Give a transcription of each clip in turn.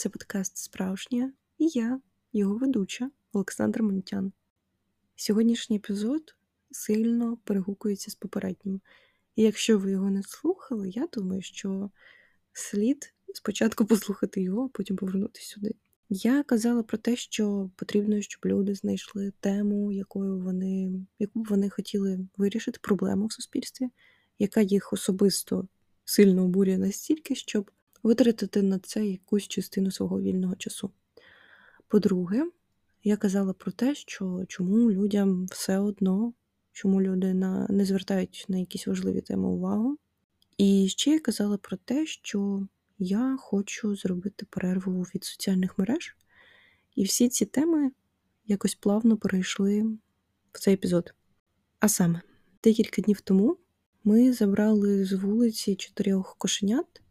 Це подкаст Справжнє і я, його ведуча Олександр Монтян. Сьогоднішній епізод сильно перегукується з попереднім. І якщо ви його не слухали, я думаю, що слід спочатку послухати його, а потім повернутися сюди. Я казала про те, що потрібно, щоб люди знайшли тему, якою вони, яку б вони хотіли вирішити, проблему в суспільстві, яка їх особисто сильно обурює настільки, щоб витратити на це якусь частину свого вільного часу. По-друге, я казала про те, що чому людям все одно, чому люди на, не звертають на якісь важливі теми увагу. І ще я казала про те, що я хочу зробити перерву від соціальних мереж, і всі ці теми якось плавно перейшли в цей епізод. А саме, декілька днів тому ми забрали з вулиці чотирьох кошенят,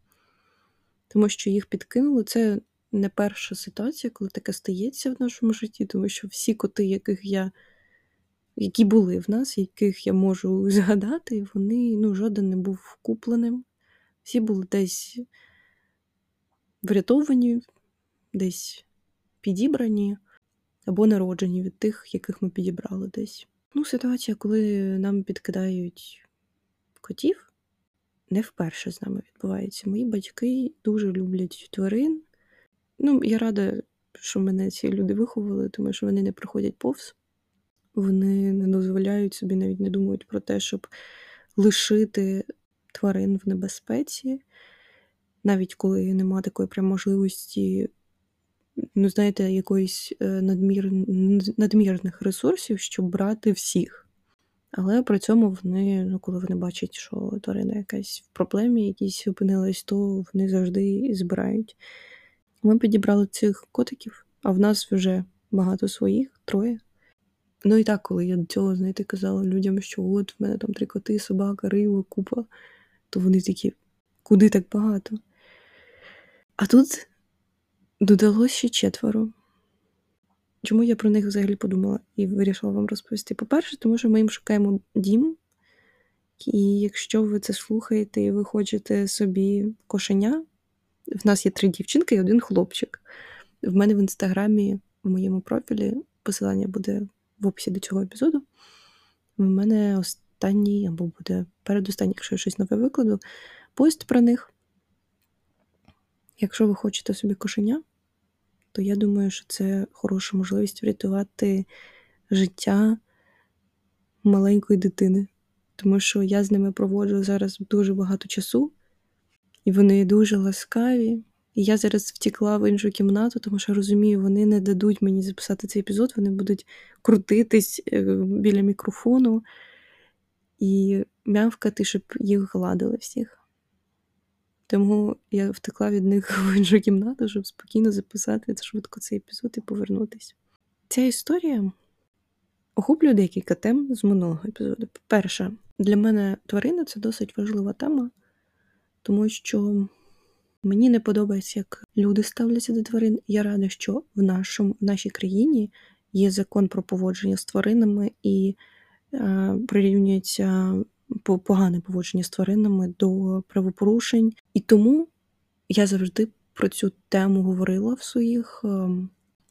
тому що їх підкинули. Це не перша ситуація, коли таке стається в нашому житті, тому що всі коти, яких я, які були в нас, яких я можу згадати, вони ну, жоден не був купленим. Всі були десь врятовані, десь підібрані або народжені від тих, яких ми підібрали десь. Ну, ситуація, коли нам підкидають котів, не вперше з нами відбувається. Мої батьки дуже люблять тварин. Ну, я рада, що мене ці люди виховали, тому що вони не приходять повз. Вони не дозволяють собі, навіть не думають про те, щоб лишити тварин в небезпеці, навіть коли нема такої прям можливості, ну, знаєте, якоїсь е, надмір... надмірних ресурсів, щоб брати всіх. Але при цьому вони, ну, коли вони бачать, що тварина якась в проблемі, якісь опинилась, то вони завжди збирають. Ми підібрали цих котиків, а в нас вже багато своїх, троє. Ну і так, коли я до цього, знаєте, казала людям, що от в мене там три коти, собака, риба, купа, то вони такі, куди так багато? А тут додалося ще четверо. Чому я про них взагалі подумала і вирішила вам розповісти? По-перше, тому що ми їм шукаємо дім, і якщо ви це слухаєте і ви хочете собі кошеня, в нас є три дівчинки і один хлопчик. В мене в інстаграмі, в моєму профілі, посилання буде в описі до цього епізоду. В мене останній, або буде передостанній, якщо я щось нове викладу, пост про них. Якщо ви хочете собі кошеня, то я думаю, що це хороша можливість врятувати життя маленької дитини. Тому що я з ними проводжу зараз дуже багато часу, і вони дуже ласкаві. І я зараз втікла в іншу кімнату, тому що розумію, вони не дадуть мені записати цей епізод, вони будуть крутитись е, біля мікрофону і м'явкати, щоб їх гладили всіх. Тому я втекла від них в іншу кімнату, щоб спокійно записати швидко цей епізод і повернутися. Ця історія охоплює декілька тем з минулого епізоду. Перше, для мене тварини це досить важлива тема, тому що мені не подобається, як люди ставляться до тварин. Я рада, що в, нашому, в нашій країні є закон про поводження з тваринами і е, прирівнюється погане поводження з тваринами до правопорушень. І тому я завжди про цю тему говорила в своїх ем,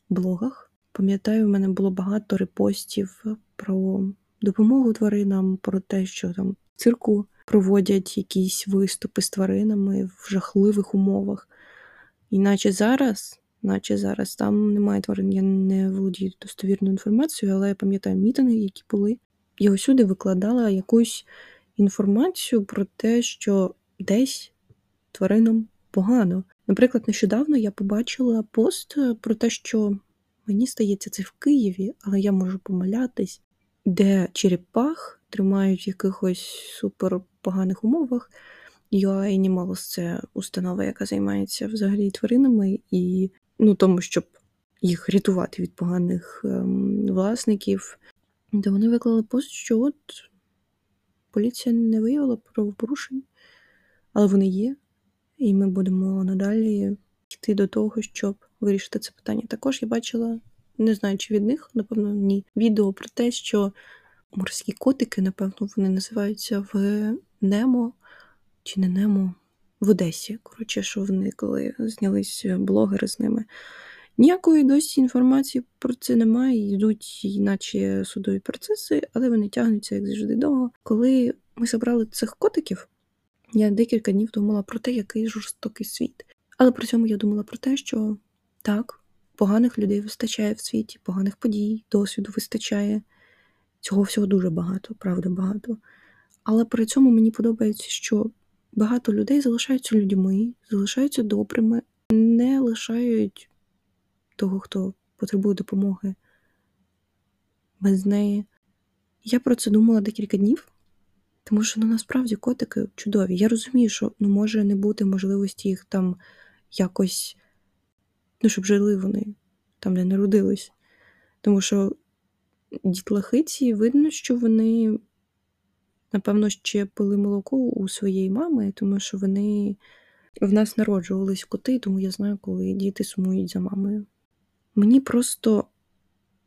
блогах. Пам'ятаю, в мене було багато репостів про допомогу тваринам, про те, що там в цирку проводять якісь виступи з тваринами в жахливих умовах. Іначе зараз, наче зараз там немає тварин, я не володію достовірною інформацією, але я пам'ятаю мітинги, які були. Я усюди викладала якусь інформацію про те, що десь тваринам погано. Наприклад, нещодавно я побачила пост про те, що мені стається це в Києві, але я можу помилятись, де черепах тримають в якихось супер поганих умовах. UA Animals – це установа, яка займається взагалі тваринами, і ну, тому, щоб їх рятувати від поганих ем, власників. Де вони виклали пост, що от поліція не виявила правопорушень, але вони є, і ми будемо надалі йти до того, щоб вирішити це питання. Також я бачила, не знаю, чи від них, напевно, ні, відео про те, що морські котики, напевно, вони називаються в Немо чи не Немо. в Одесі. Коротше, що вони коли знялись блогери з ними. Ніякої досі інформації про це немає, йдуть, іначе судові процеси, але вони тягнуться, як завжди, довго. Коли ми забрали цих котиків, я декілька днів думала про те, який жорстокий світ. Але при цьому я думала про те, що так, поганих людей вистачає в світі, поганих подій, досвіду вистачає. Цього всього дуже багато, правда, багато. Але при цьому мені подобається, що багато людей залишаються людьми, залишаються добрими, не лишають того, хто потребує допомоги без неї. Я про це думала декілька днів, тому що ну, насправді котики чудові. Я розумію, що ну, може не бути можливості їх там якось, ну, щоб жили вони там, де народились. Тому що дітлахиці видно, що вони, напевно, ще пили молоко у своєї мами, тому що вони в нас народжувались коти, тому я знаю, коли діти сумують за мамою. Мені просто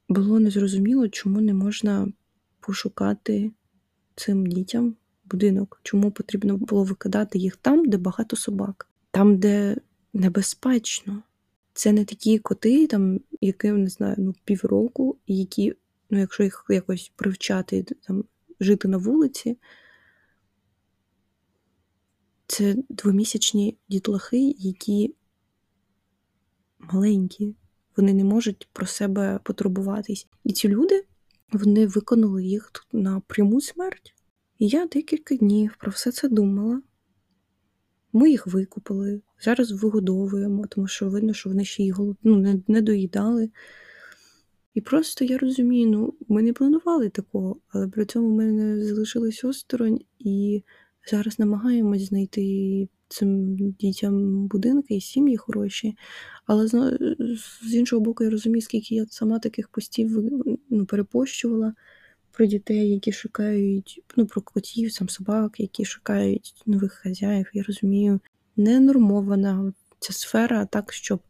було незрозуміло, чому не можна пошукати цим дітям будинок, чому потрібно було викидати їх там, де багато собак, там, де небезпечно. Це не такі коти, там, яким, не знаю, ну, півроку, які, ну, якщо їх якось привчати там, жити на вулиці, це двомісячні дітлахи, які маленькі, вони не можуть про себе потурбуватись. І ці люди вони виконали їх тут на пряму смерть. І я декілька днів про все це думала. Ми їх викупили, зараз вигодовуємо, тому що видно, що вони ще голод... ну, не, не доїдали. І просто я розумію, ну, ми не планували такого, але при цьому ми не залишились осторонь і зараз намагаємось знайти цим дітям будинки і сім'ї хороші. Але з іншого боку, я розумію, скільки я сама таких постів ну, перепощувала про дітей, які шукають, ну, про котів, сам собак, які шукають нових хазяїв. Я розумію, не нормована ця сфера так, щоб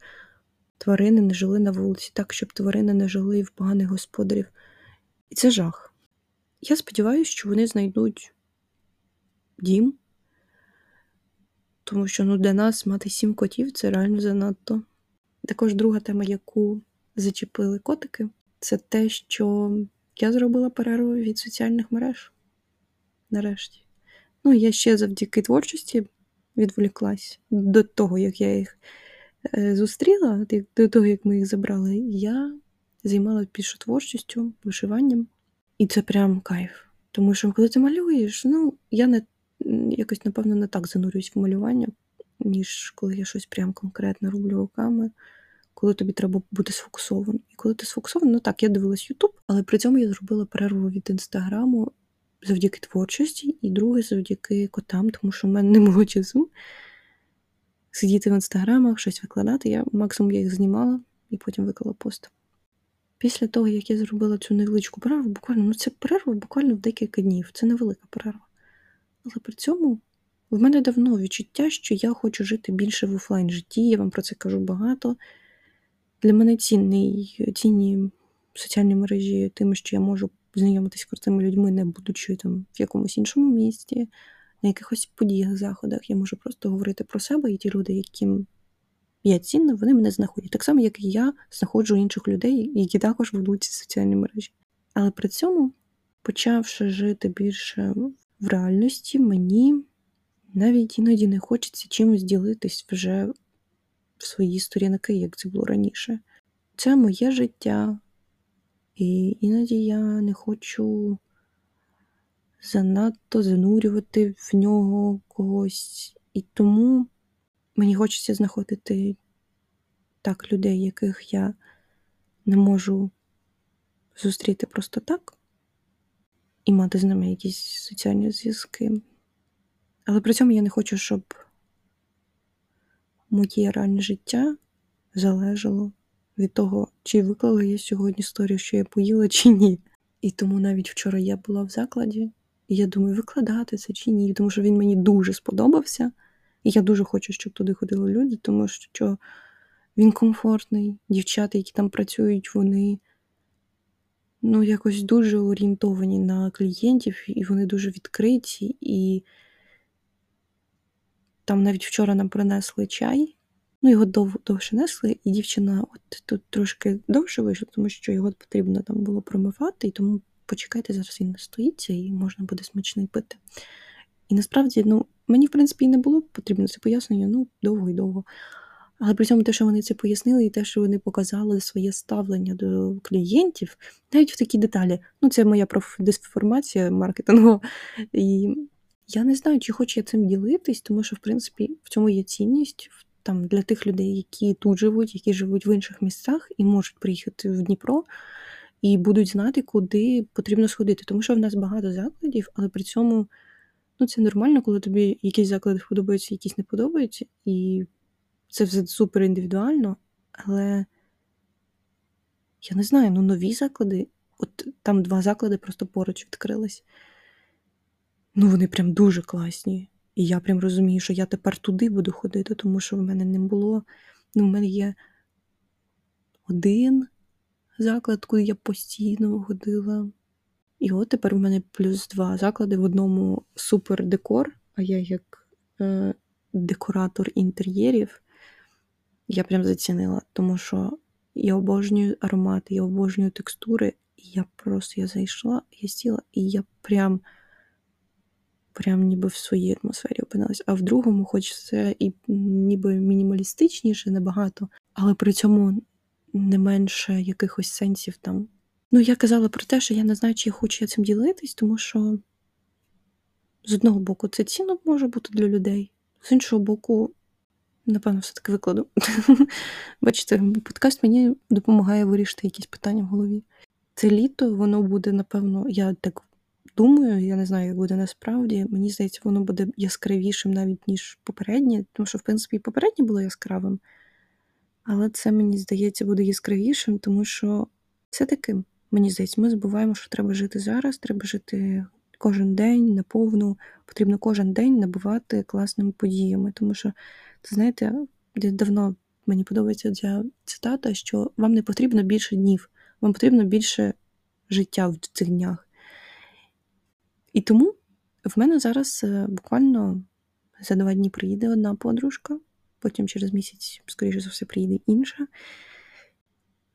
тварини не жили на вулиці, так, щоб тварини не жили в поганих господарів. І це жах. Я сподіваюся, що вони знайдуть дім, тому що ну, для нас мати сім котів це реально занадто. Також друга тема, яку зачепили котики, це те, що я зробила перерву від соціальних мереж. Нарешті. Ну, я ще завдяки творчості відволіклась до того, як я їх е, зустріла, до того, як ми їх забрали, я займалася більше творчістю, вишиванням. І це прям кайф. Тому що, коли ти малюєш, ну, я не якось, напевно, не так занурююсь в малювання, ніж коли я щось прям конкретно роблю руками коли тобі треба бути сфокусованим. І коли ти сфокусований, ну так, я дивилась Ютуб, але при цьому я зробила перерву від інстаграму завдяки творчості, і друге завдяки котам, тому що в мене не було часу сидіти в інстаграмах, щось викладати. Я максимум я їх знімала і потім виклала пост. Після того, як я зробила цю невеличку перерву, буквально, ну це перерва буквально в декілька днів, це невелика перерва. Але при цьому в мене давно відчуття, що я хочу жити більше в офлайн житті, я вам про це кажу багато. Для мене цінний, цінні соціальні мережі тим, що я можу знайомитися з крутими людьми, не будучи там в якомусь іншому місті, на якихось подіях, заходах. Я можу просто говорити про себе, і ті люди, яким я цінна, вони мене знаходять. Так само, як і я знаходжу інших людей, які також ведуть ці соціальні мережі. Але при цьому, почавши жити більше в реальності, мені навіть іноді не хочеться чимось ділитись вже в свої сторінки, як це було раніше. Це моє життя, і іноді я не хочу занадто занурювати в нього когось. І тому мені хочеться знаходити так людей, яких я не можу зустріти просто так, і мати з ними якісь соціальні зв'язки. Але при цьому я не хочу, щоб моє реальне життя залежало від того, чи виклала я сьогодні історію, що я поїла, чи ні. І тому навіть вчора я була в закладі, і я думаю, викладати це чи ні, тому що він мені дуже сподобався. І я дуже хочу, щоб туди ходили люди, тому що він комфортний. Дівчата, які там працюють, вони ну, якось дуже орієнтовані на клієнтів, і вони дуже відкриті. І там навіть вчора нам принесли чай, ну його дов, довше несли, і дівчина от тут трошки довше вийшла, тому що його потрібно там було промивати, і тому почекайте, зараз він настоїться і можна буде смачний пити. І насправді, ну, мені, в принципі, і не було потрібно це пояснення, ну, довго і довго. Але при цьому те, що вони це пояснили, і те, що вони показали своє ставлення до клієнтів, навіть в такі деталі. Ну, це моя профдисформація маркетингова. І я не знаю, чи хочу я цим ділитись, тому що, в принципі, в цьому є цінність там, для тих людей, які тут живуть, які живуть в інших місцях і можуть приїхати в Дніпро. І будуть знати, куди потрібно сходити. Тому що в нас багато закладів, але при цьому ну, це нормально, коли тобі якісь заклади подобаються, якісь не подобаються. І це все супер індивідуально, але я не знаю, ну нові заклади, от там два заклади просто поруч відкрились. Ну, вони прям дуже класні. І я прям розумію, що я тепер туди буду ходити, тому що в мене не було. Ну, в мене є один заклад, куди я постійно ходила. І от тепер в мене плюс два заклади в одному супер декор, а я як е, декоратор інтер'єрів я прям зацінила, тому що я обожнюю аромати, я обожнюю текстури, і я просто я зайшла, я сіла, і я прям прям ніби в своїй атмосфері опинилась. А в другому, хоч це і ніби мінімалістичніше набагато, але при цьому не менше якихось сенсів там. Ну, я казала про те, що я не знаю, чи я хочу я цим ділитись, тому що з одного боку це цінно може бути для людей, з іншого боку, Напевно, все-таки викладу. Бачите, подкаст мені допомагає вирішити якісь питання в голові. Це літо, воно буде, напевно, я так думаю, я не знаю, як буде насправді. Мені здається, воно буде яскравішим навіть, ніж попереднє, тому що, в принципі, і попереднє було яскравим. Але це, мені здається, буде яскравішим, тому що це таким. Мені здається, ми забуваємо, що треба жити зараз, треба жити кожен день наповну, потрібно кожен день набувати класними подіями. Тому що, це знаєте, давно мені подобається ця цитата, що вам не потрібно більше днів, вам потрібно більше життя в цих днях. І тому в мене зараз е, буквально за два дні приїде одна подружка, потім через місяць, скоріше за все, приїде інша.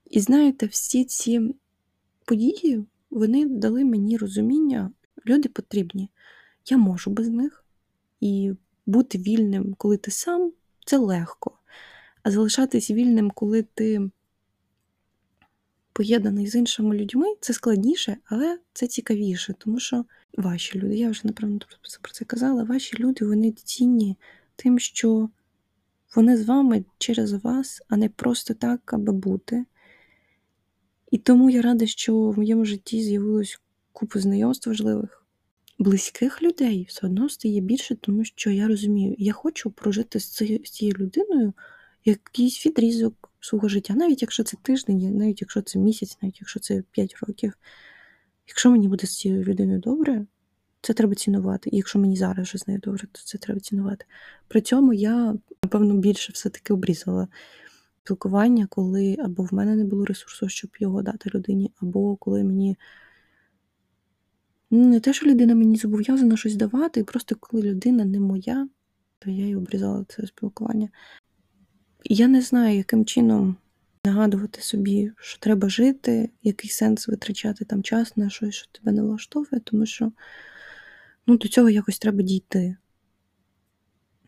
І знаєте, всі ці події вони дали мені розуміння, Люди потрібні. Я можу без них. І бути вільним, коли ти сам, це легко. А залишатись вільним, коли ти поєднаний з іншими людьми, це складніше, але це цікавіше, тому що ваші люди, я вже, напевно, про це казала, ваші люди вони цінні тим, що вони з вами через вас, а не просто так, аби бути. І тому я рада, що в моєму житті з'явилось купу знайомств важливих. Близьких людей все одно стає більше, тому що я розумію, я хочу прожити з цією, людиною якийсь відрізок свого життя, навіть якщо це тиждень, навіть якщо це місяць, навіть якщо це 5 років. Якщо мені буде з цією людиною добре, це треба цінувати. І якщо мені зараз вже з нею добре, то це треба цінувати. При цьому я, напевно, більше все-таки обрізала спілкування, коли або в мене не було ресурсу, щоб його дати людині, або коли мені. Ну, не те, що людина мені зобов'язана щось давати, просто коли людина не моя, то я й обрізала це спілкування. я не знаю, яким чином нагадувати собі, що треба жити, який сенс витрачати там час на щось, що тебе не влаштовує, тому що ну, до цього якось треба дійти.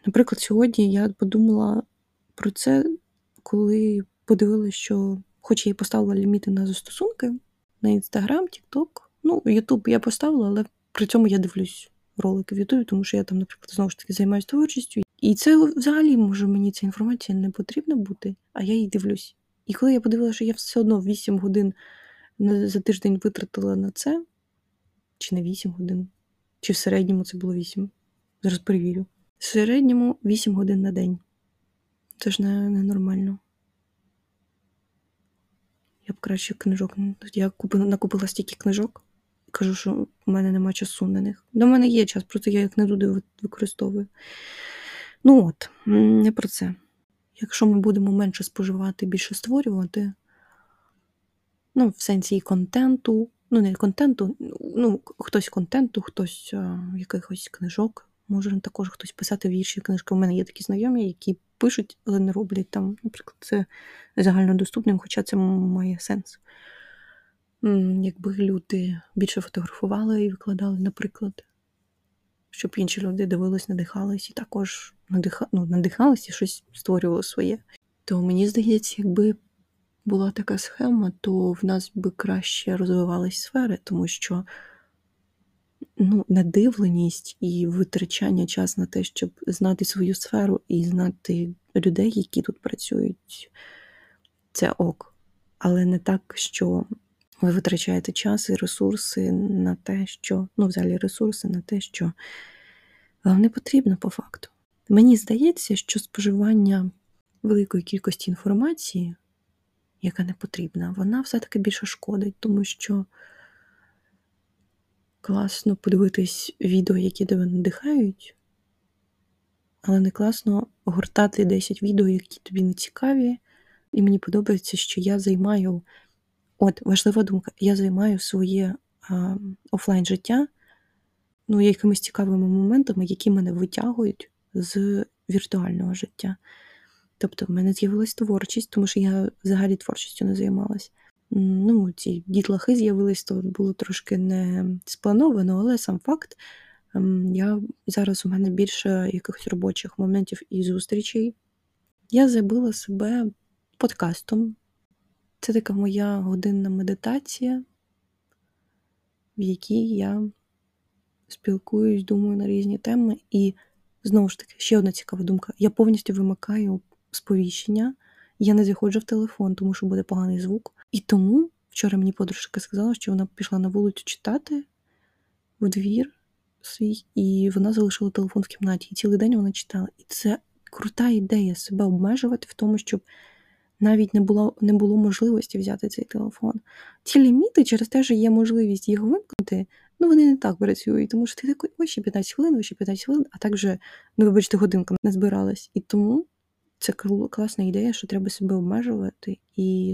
Наприклад, сьогодні я подумала про це, коли подивилася, що, хоч я і поставила ліміти на застосунки на Інстаграм, Тікток. Ну, Ютуб я поставила, але при цьому я дивлюсь ролики в Ютубі, тому що я там, наприклад, знову ж таки займаюся творчістю. І це взагалі може мені ця інформація не потрібна бути, а я її дивлюсь. І коли я подивилася, що я все одно 8 годин за тиждень витратила на це, чи не 8 годин, чи в середньому це було 8. Зараз перевірю. В середньому 8 годин на день. Це ж не, не. Я б краще книжок. Я купила, накупила стільки книжок. Кажу, що в мене немає часу на них. До мене є час, просто я їх не туди використовую. Ну от, не про це. Якщо ми будемо менше споживати, більше створювати, ну, в сенсі і контенту, ну, не контенту, ну, хтось контенту, хтось а, якихось книжок, може також хтось писати вірші, книжки. У мене є такі знайомі, які пишуть, але не роблять там, наприклад, це загальнодоступним, хоча це має сенс. Якби люди більше фотографували і викладали, наприклад, щоб інші люди дивились, надихались і також надиха... ну, надихались і щось створювали своє. То мені здається, якби була така схема, то в нас би краще розвивались сфери, тому що ну, надивленість і витрачання час на те, щоб знати свою сферу і знати людей, які тут працюють, це ок. Але не так, що ви витрачаєте час і ресурси на те, що, ну, взагалі, ресурси на те, що вам не потрібно по факту. Мені здається, що споживання великої кількості інформації, яка не потрібна, вона все-таки більше шкодить, тому що класно подивитись відео, які тебе надихають, але не класно гортати 10 відео, які тобі не цікаві. І мені подобається, що я займаю, от важлива думка, я займаю своє а, офлайн життя ну, якимись цікавими моментами, які мене витягують з віртуального життя. Тобто в мене з'явилась творчість, тому що я взагалі творчістю не займалась. Ну, Ці дітлахи з'явились, то було трошки не сплановано, але сам факт. Ем, я Зараз у мене більше якихось робочих моментів і зустрічей. Я забила себе подкастом. Це така моя годинна медитація, в якій я спілкуюсь, думаю на різні теми. І знову ж таки, ще одна цікава думка: я повністю вимикаю сповіщення, я не заходжу в телефон, тому що буде поганий звук. І тому вчора мені подружка сказала, що вона пішла на вулицю читати в двір свій, і вона залишила телефон в кімнаті. І цілий день вона читала. І це крута ідея себе обмежувати в тому, щоб навіть не було не було можливості взяти цей телефон. Ці ліміти, через те, що є можливість їх вимкнути, ну вони не так працюють, тому що ти такий, ось ще 15 хвилин, ось ще 15 хвилин, а так вже, ну вибачте, годинка не збиралась. І тому це класна ідея, що треба себе обмежувати і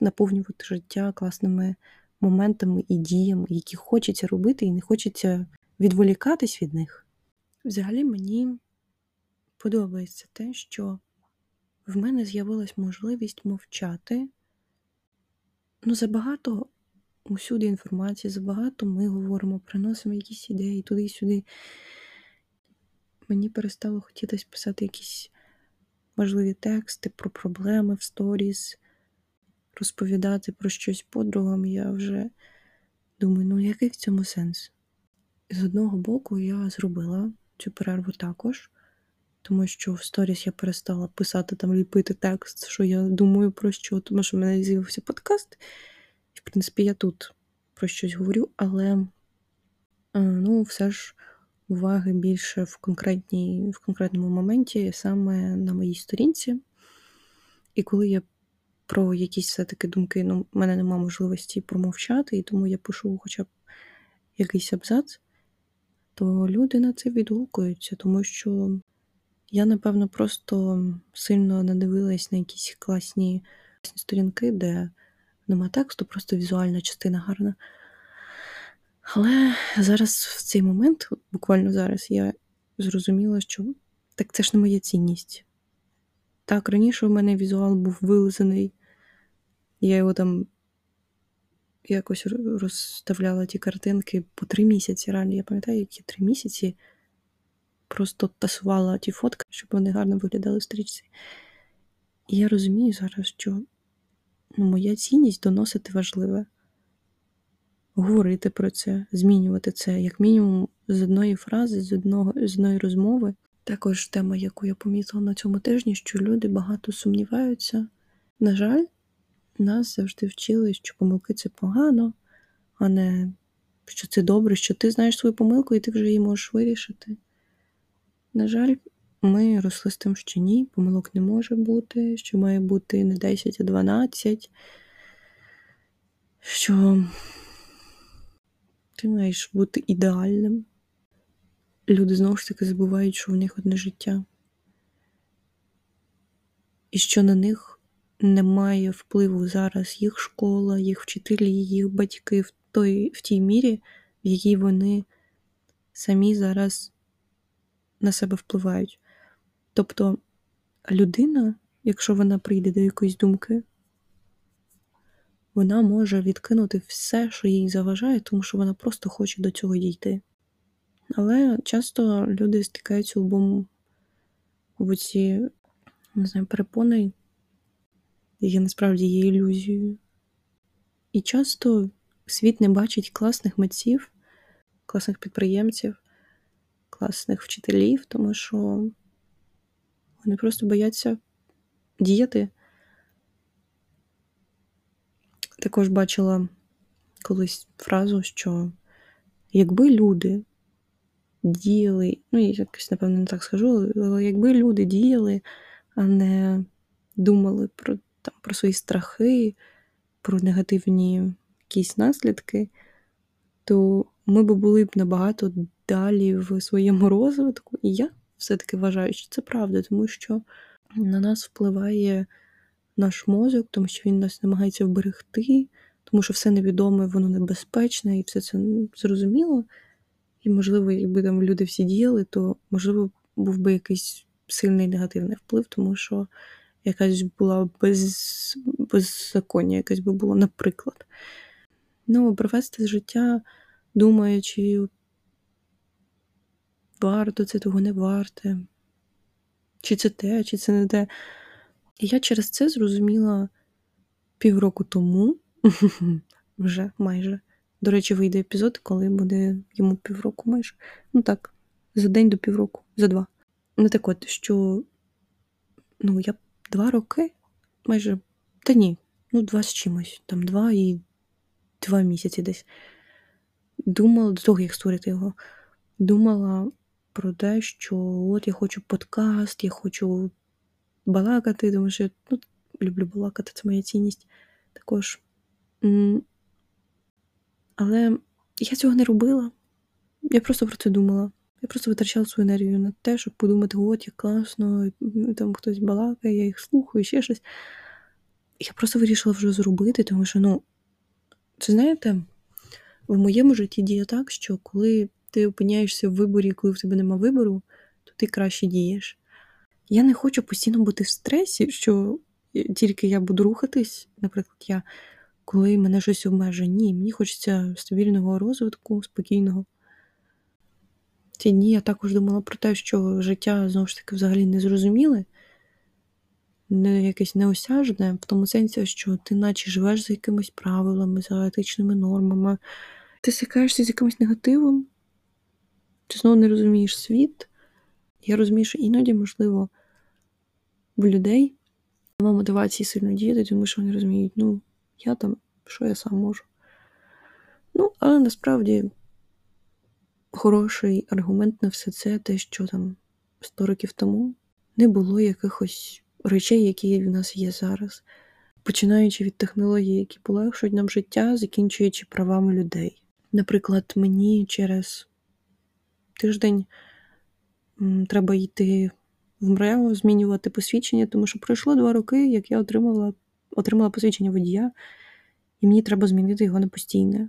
наповнювати життя класними моментами і діями, які хочеться робити, і не хочеться відволікатись від них. Взагалі мені подобається те, що в мене з'явилась можливість мовчати. Ну, забагато усюди інформації, забагато ми говоримо, приносимо якісь ідеї туди-сюди. Мені перестало хотітись писати якісь важливі тексти про проблеми в сторіс, розповідати про щось подругам. Я вже думаю, ну який в цьому сенс? З одного боку, я зробила цю перерву також тому що в сторіс я перестала писати там, ліпити текст, що я думаю про що, тому що в мене з'явився подкаст, і, в принципі, я тут про щось говорю, але ну, все ж уваги більше в конкретній, в конкретному моменті, саме на моїй сторінці. І коли я про якісь все-таки думки, ну, в мене немає можливості промовчати, і тому я пишу хоча б якийсь абзац, то люди на це відгукуються, тому що я, напевно, просто сильно надивилась на якісь класні сторінки, де нема тексту, просто візуальна частина гарна. Але зараз в цей момент, буквально зараз, я зрозуміла, що так це ж не моя цінність. Так, раніше у мене візуал був вилизаний, я його там якось розставляла ті картинки по три місяці. Реально, я пам'ятаю, які три місяці просто тасувала ті фотки, щоб вони гарно виглядали в стрічці. І я розумію зараз, що ну, моя цінність доносити важливе, говорити про це, змінювати це, як мінімум, з одної фрази, з одного, з одної розмови. Також тема, яку я помітила на цьому тижні, що люди багато сумніваються. На жаль, нас завжди вчили, що помилки це погано, а не що це добре, що ти знаєш свою помилку і ти вже її можеш вирішити. На жаль, ми росли з тим, що ні, помилок не може бути, що має бути не 10, а 12, що ти маєш бути ідеальним. Люди знову ж таки забувають, що в них одне життя. І що на них немає впливу зараз їх школа, їх вчителі, їх батьки в той, в тій мірі, в якій вони самі зараз на себе впливають. Тобто людина, якщо вона прийде до якоїсь думки, вона може відкинути все, що їй заважає, тому що вона просто хоче до цього дійти. Але часто люди стикаються лбом в ці, не знаю, перепони, які насправді є ілюзією. І часто світ не бачить класних митців, класних підприємців, класних вчителів, тому що вони просто бояться діяти. Також бачила колись фразу, що якби люди діяли, ну, я якось, напевно, не так скажу, але якби люди діяли, а не думали про, там, про свої страхи, про негативні якісь наслідки, то ми б були б набагато далі в своєму розвитку. І я все-таки вважаю, що це правда, тому що на нас впливає наш мозок, тому що він нас намагається вберегти, тому що все невідоме, воно небезпечне, і все це зрозуміло. І, можливо, якби там люди всі діяли, то, можливо, був би якийсь сильний негативний вплив, тому що якась була без, беззаконня, якесь би було, наприклад. Ну, провести життя, думаючи, варто це того не варте, чи це те, чи це не те. І я через це зрозуміла півроку тому, вже майже. До речі, вийде епізод, коли буде йому півроку майже. Ну так, за день до півроку, за два. Ну так от, що ну, я два роки майже. Та ні, ну, два з чимось, там два і два місяці десь. Думала до того, як створити його, думала про те, що от я хочу подкаст, я хочу балакати, тому що ну, люблю балакати, це моя цінність також. Але я цього не робила. Я просто про це думала. Я просто витрачала свою енергію на те, щоб подумати, от як класно, там хтось балакає, я їх слухаю, ще щось. Я просто вирішила вже зробити, тому що, ну, це знаєте, в моєму житті діє так, що коли ти опиняєшся в виборі, коли в тебе нема вибору, то ти краще дієш. Я не хочу постійно бути в стресі, що тільки я буду рухатись, наприклад, я коли мене щось обмежує. Ні, мені хочеться стабільного розвитку, спокійного. Ці дні я також думала про те, що життя знову ж таки взагалі не зрозуміле, не якесь неосяжне, в тому сенсі, що ти наче живеш за якимись правилами, за етичними нормами, ти стикаєшся з якимось негативом, ти знову не розумієш світ. Я розумію, що іноді, можливо, в людей немає мотивації сильно діяти, тому що вони розуміють, ну, я там, що я сам можу. Ну, але насправді хороший аргумент на все це те, що там 100 років тому не було якихось речей, які в нас є зараз. Починаючи від технологій, які полегшують нам життя, закінчуючи правами людей. Наприклад, мені через тиждень треба йти в МРЕО, змінювати посвідчення, тому що пройшло два роки, як я отримала отримала посвідчення водія, і мені треба змінити його на постійне.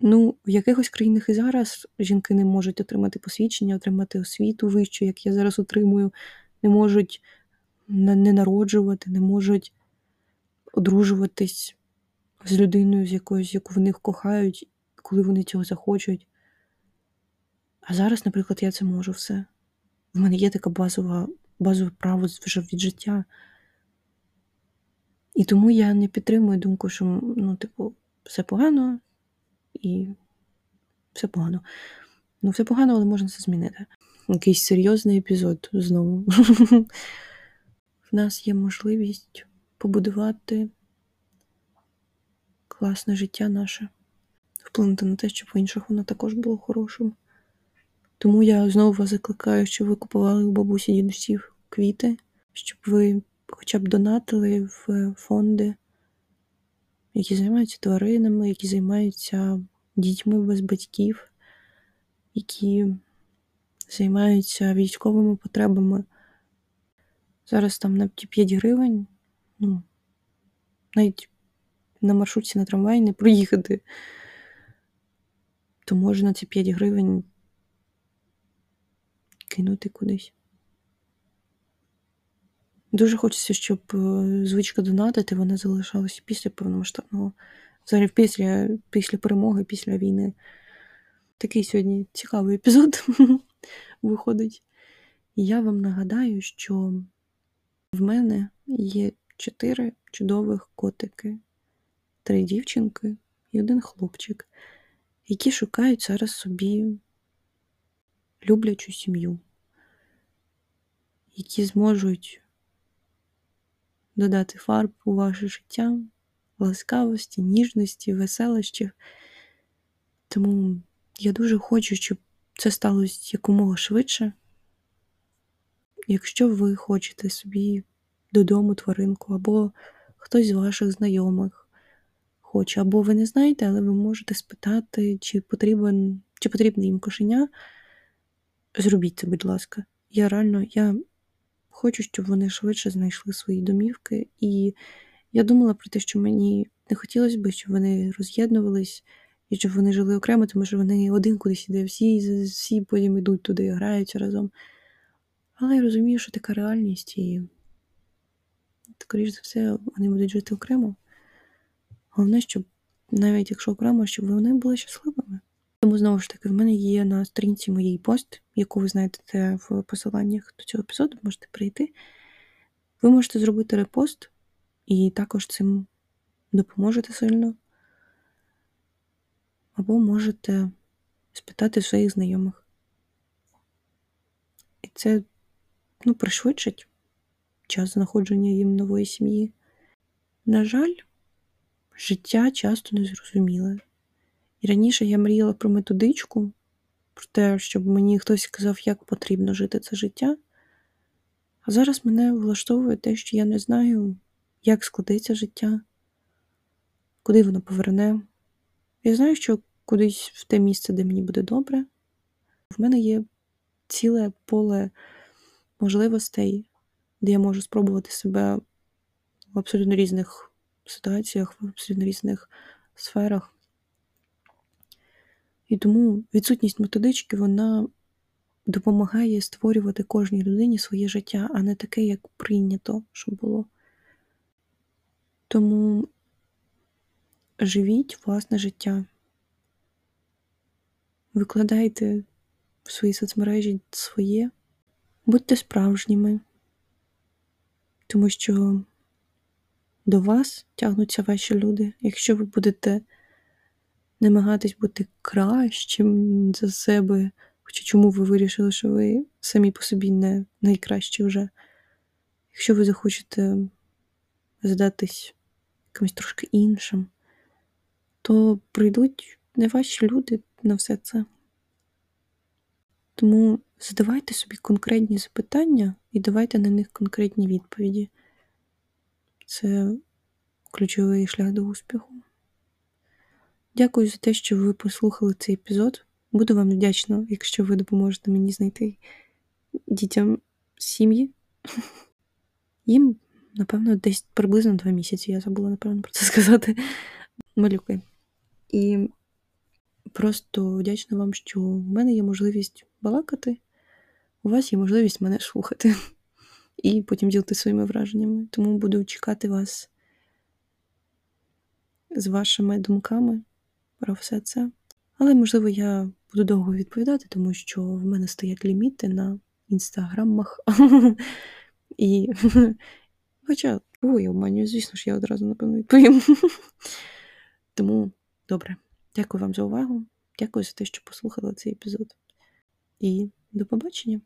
Ну, в якихось країнах і зараз жінки не можуть отримати посвідчення, отримати освіту вищу, як я зараз отримую, не можуть не народжувати, не можуть одружуватись з людиною, з якоюсь, яку в них кохають, коли вони цього захочуть. А зараз, наприклад, я це можу все. В мене є таке базове, базове право вже від життя. І тому я не підтримую думку, що ну, типу, все погано і все погано. Ну, все погано, але можна це змінити. Якийсь серйозний епізод знову. В нас є можливість побудувати класне життя наше, вплинути на те, щоб в інших воно також було хорошим. Тому я знову вас закликаю, щоб ви купували у бабусі дідусів квіти, щоб ви хоча б донатили в фонди, які займаються тваринами, які займаються дітьми без батьків, які займаються військовими потребами. Зараз там на 5 гривень, ну, навіть на маршрутці на трамваї не проїхати, то можна ці 5 гривень кинути кудись. Дуже хочеться, щоб е, звичка донатити вона залишалася після повномасштабного. Взагалі після, після перемоги, після війни. Такий сьогодні цікавий епізод виходить. Я вам нагадаю, що в мене є чотири чудових котики, три дівчинки і один хлопчик, які шукають зараз собі люблячу сім'ю, які зможуть додати фарб у ваше життя, ласкавості, ніжності, веселощів. Тому я дуже хочу, щоб це сталося якомога швидше. Якщо ви хочете собі додому тваринку, або хтось з ваших знайомих хоче, або ви не знаєте, але ви можете спитати, чи потрібен, чи потрібне їм кошеня, зробіть це, будь ласка. Я реально я хочу, щоб вони швидше знайшли свої домівки. І я думала про те, що мені не хотілося б, щоб вони роз'єднувались і щоб вони жили окремо, тому що вони один кудись іде, всі, всі потім йдуть туди і граються разом. Але я розумію, що така реальність, і, скоріш за все, вони будуть жити окремо. Головне, щоб навіть якщо окремо, щоб вони були щасливими. Тому, знову ж таки, в мене є на сторінці моїй пост, яку ви знайдете в посиланнях до цього епізоду, можете прийти. Ви можете зробити репост і також цим допоможете сильно. Або можете спитати своїх знайомих. І це ну, пришвидшить час знаходження їм нової сім'ї. На жаль, життя часто незрозуміле. Раніше я мріяла про методичку, про те, щоб мені хтось сказав, як потрібно жити це життя. А зараз мене влаштовує те, що я не знаю, як складеться життя, куди воно поверне. Я знаю, що кудись в те місце, де мені буде добре. В мене є ціле поле можливостей, де я можу спробувати себе в абсолютно різних ситуаціях, в абсолютно різних сферах. І тому відсутність методички вона допомагає створювати кожній людині своє життя, а не таке, як прийнято, щоб було. Тому живіть власне життя. Викладайте в свої соцмережі своє, будьте справжніми, тому що до вас тягнуться ваші люди. Якщо ви будете намагатись бути кращим за себе, хоча чому ви вирішили, що ви самі по собі не найкращі вже. Якщо ви захочете здатись якимось трошки іншим, то прийдуть не ваші люди на все це. Тому задавайте собі конкретні запитання і давайте на них конкретні відповіді. Це ключовий шлях до успіху. Дякую за те, що ви послухали цей епізод. Буду вам вдячна, якщо ви допоможете мені знайти дітям сім'ї. Їм, напевно, десь приблизно два місяці. Я забула, напевно, про це сказати. Малюки. І просто вдячна вам, що в мене є можливість балакати, у вас є можливість мене слухати і потім ділити своїми враженнями. Тому буду чекати вас з вашими думками про все це. Але, можливо, я буду довго відповідати, тому що в мене стоять ліміти на інстаграмах. І Хоча, кого я обманюю, звісно ж, я одразу, напевно, відповім. Тому добре. Дякую вам за увагу. Дякую за те, що послухали цей епізод. І до побачення!